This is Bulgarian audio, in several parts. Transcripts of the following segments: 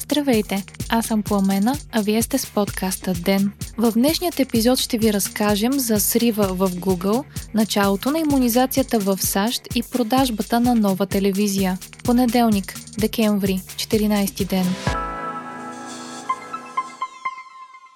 Здравейте! Аз съм Пламена, а вие сте с подкаста ДЕН. В днешният епизод ще ви разкажем за срива в Google, началото на иммунизацията в САЩ и продажбата на нова телевизия. Понеделник, декември, 14 ден.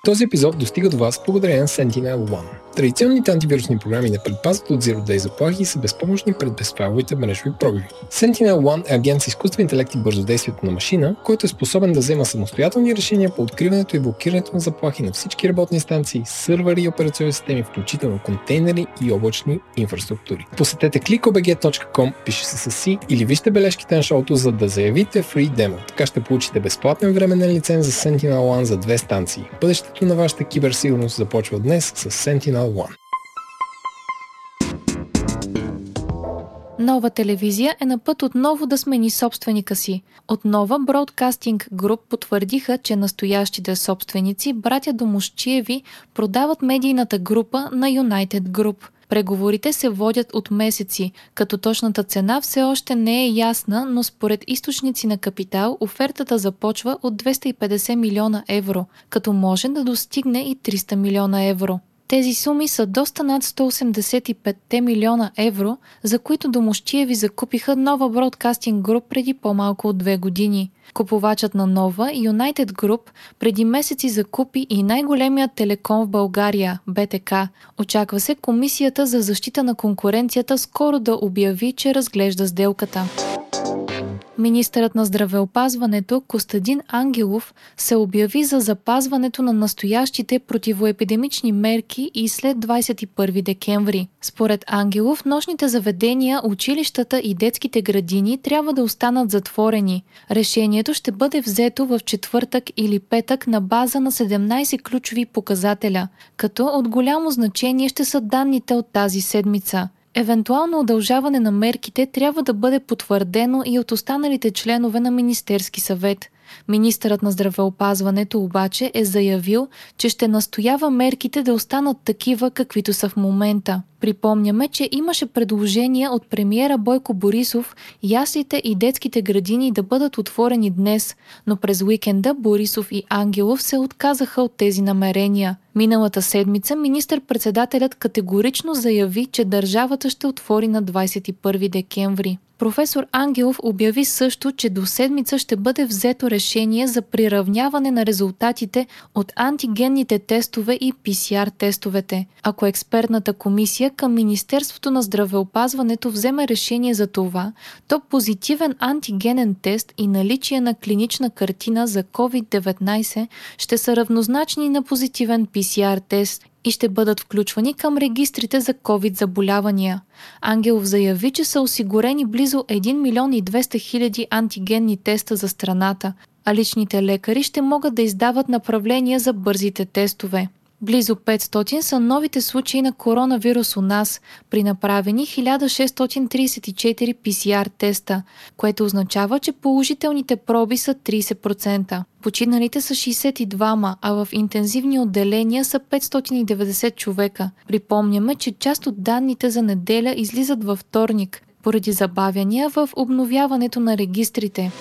Този епизод достига до вас благодарение на Sentinel-1. Традиционните антивирусни програми не предпазват от Zero Day заплахи и са безпомощни пред безфайловите мрежови пробиви. Sentinel-1 е агент с изкуствен интелект и бързодействието на машина, който е способен да взема самостоятелни решения по откриването и блокирането на заплахи на всички работни станции, сървъри и операционни системи, включително контейнери и облачни инфраструктури. Посетете clickobg.com, пише се с си, или вижте бележките на шоуто, за да заявите free demo. Така ще получите безплатен временен лиценз за Sentinel-1 за две станции. Бъдещето на вашата киберсигурност започва днес с Sentinel One. Нова телевизия е на път отново да смени собственика си. От нова Broadcasting Group потвърдиха, че настоящите собственици, братя Домощиеви, продават медийната група на United Group. Преговорите се водят от месеци, като точната цена все още не е ясна, но според източници на капитал офертата започва от 250 милиона евро, като може да достигне и 300 милиона евро. Тези суми са доста над 185 милиона евро, за които Домощиеви закупиха нова бродкастинг груп преди по-малко от две години. Купувачът на нова United Group преди месеци закупи и най-големият телеком в България – БТК. Очаква се Комисията за защита на конкуренцията скоро да обяви, че разглежда сделката. Министърът на здравеопазването Костадин Ангелов се обяви за запазването на настоящите противоепидемични мерки и след 21 декември. Според Ангелов, нощните заведения, училищата и детските градини трябва да останат затворени. Решението ще бъде взето в четвъртък или петък на база на 17 ключови показателя, като от голямо значение ще са данните от тази седмица. Евентуално удължаване на мерките трябва да бъде потвърдено и от останалите членове на Министерски съвет. Министърът на здравеопазването обаче е заявил, че ще настоява мерките да останат такива, каквито са в момента. Припомняме, че имаше предложения от премиера Бойко Борисов яслите и детските градини да бъдат отворени днес, но през уикенда Борисов и Ангелов се отказаха от тези намерения. Миналата седмица министър-председателят категорично заяви, че държавата ще отвори на 21 декември. Професор Ангелов обяви също, че до седмица ще бъде взето решение за приравняване на резултатите от антигенните тестове и PCR тестовете. Ако експертната комисия към Министерството на здравеопазването вземе решение за това, то позитивен антигенен тест и наличие на клинична картина за COVID-19 ще са равнозначни на позитивен PCR тест и ще бъдат включвани към регистрите за COVID заболявания. Ангелов заяви, че са осигурени близо 1 милион и 200 хиляди антигенни теста за страната, а личните лекари ще могат да издават направления за бързите тестове. Близо 500 са новите случаи на коронавирус у нас, при направени 1634 PCR теста, което означава, че положителните проби са 30%. Починалите са 62, а в интензивни отделения са 590 човека. Припомняме, че част от данните за неделя излизат във вторник, поради забавяния в обновяването на регистрите.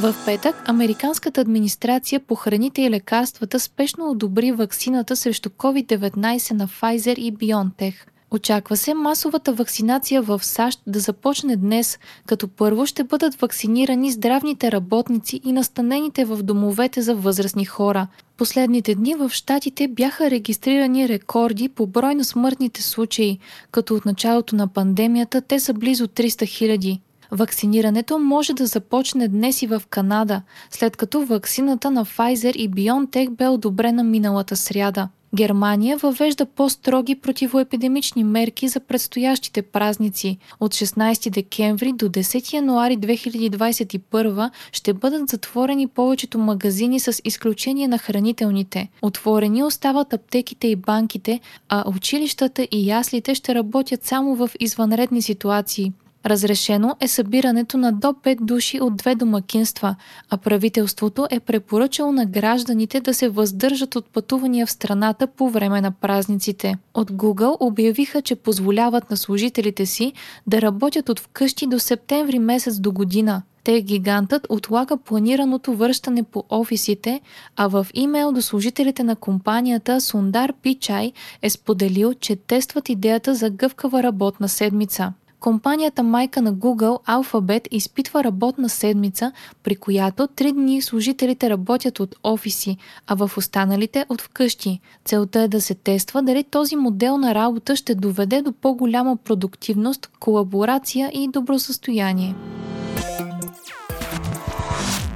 В петък Американската администрация по храните и лекарствата спешно одобри ваксината срещу COVID-19 на Pfizer и BioNTech. Очаква се масовата вакцинация в САЩ да започне днес, като първо ще бъдат вакцинирани здравните работници и настанените в домовете за възрастни хора. Последните дни в Штатите бяха регистрирани рекорди по брой на смъртните случаи, като от началото на пандемията те са близо 300 хиляди. Вакцинирането може да започне днес и в Канада, след като вакцината на Pfizer и BioNTech бе одобрена миналата сряда. Германия въвежда по-строги противоепидемични мерки за предстоящите празници. От 16 декември до 10 януари 2021 ще бъдат затворени повечето магазини с изключение на хранителните. Отворени остават аптеките и банките, а училищата и яслите ще работят само в извънредни ситуации. Разрешено е събирането на до 5 души от две домакинства, а правителството е препоръчало на гражданите да се въздържат от пътувания в страната по време на празниците. От Google обявиха, че позволяват на служителите си да работят от вкъщи до септември месец до година. Те гигантът отлага планираното връщане по офисите, а в имейл до служителите на компанията Сундар Пичай е споделил, че тестват идеята за гъвкава работна седмица. Компанията майка на Google Alphabet изпитва работна седмица, при която три дни служителите работят от офиси, а в останалите от вкъщи. Целта е да се тества дали този модел на работа ще доведе до по-голяма продуктивност, колаборация и добросъстояние.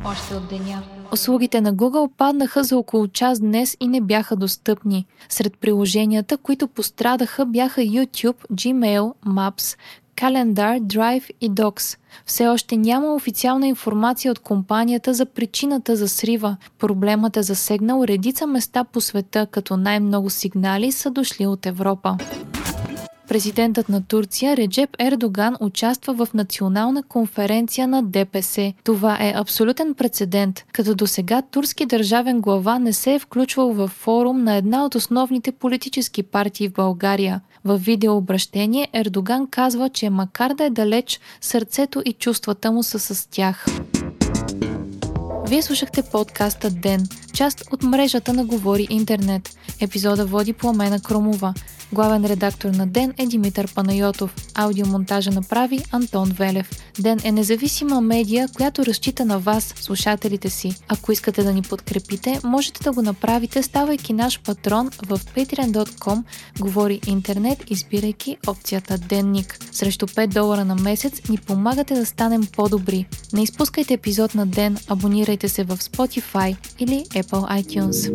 Още от деня. Услугите на Google паднаха за около час днес и не бяха достъпни. Сред приложенията, които пострадаха бяха YouTube, Gmail, Maps, Calendar, Drive и Docs. Все още няма официална информация от компанията за причината за срива. Проблемът е засегнал редица места по света, като най-много сигнали са дошли от Европа. Президентът на Турция Реджеп Ердоган участва в национална конференция на ДПС. Това е абсолютен прецедент, като до сега турски държавен глава не се е включвал в форум на една от основните политически партии в България. В видеообращение Ердоган казва, че макар да е далеч, сърцето и чувствата му са с тях. Вие слушахте подкаста Ден, част от мрежата на Говори Интернет. Епизода води Пламена Кромова. Главен редактор на Ден е Димитър Панайотов. Аудиомонтажа направи Антон Велев. Ден е независима медия, която разчита на вас, слушателите си. Ако искате да ни подкрепите, можете да го направите, ставайки наш патрон в patreon.com Говори Интернет, избирайки опцията Денник. Срещу 5 долара на месец ни помагате да станем по-добри. Не изпускайте епизод на Ден, абонирайте се в Spotify или Apple iTunes.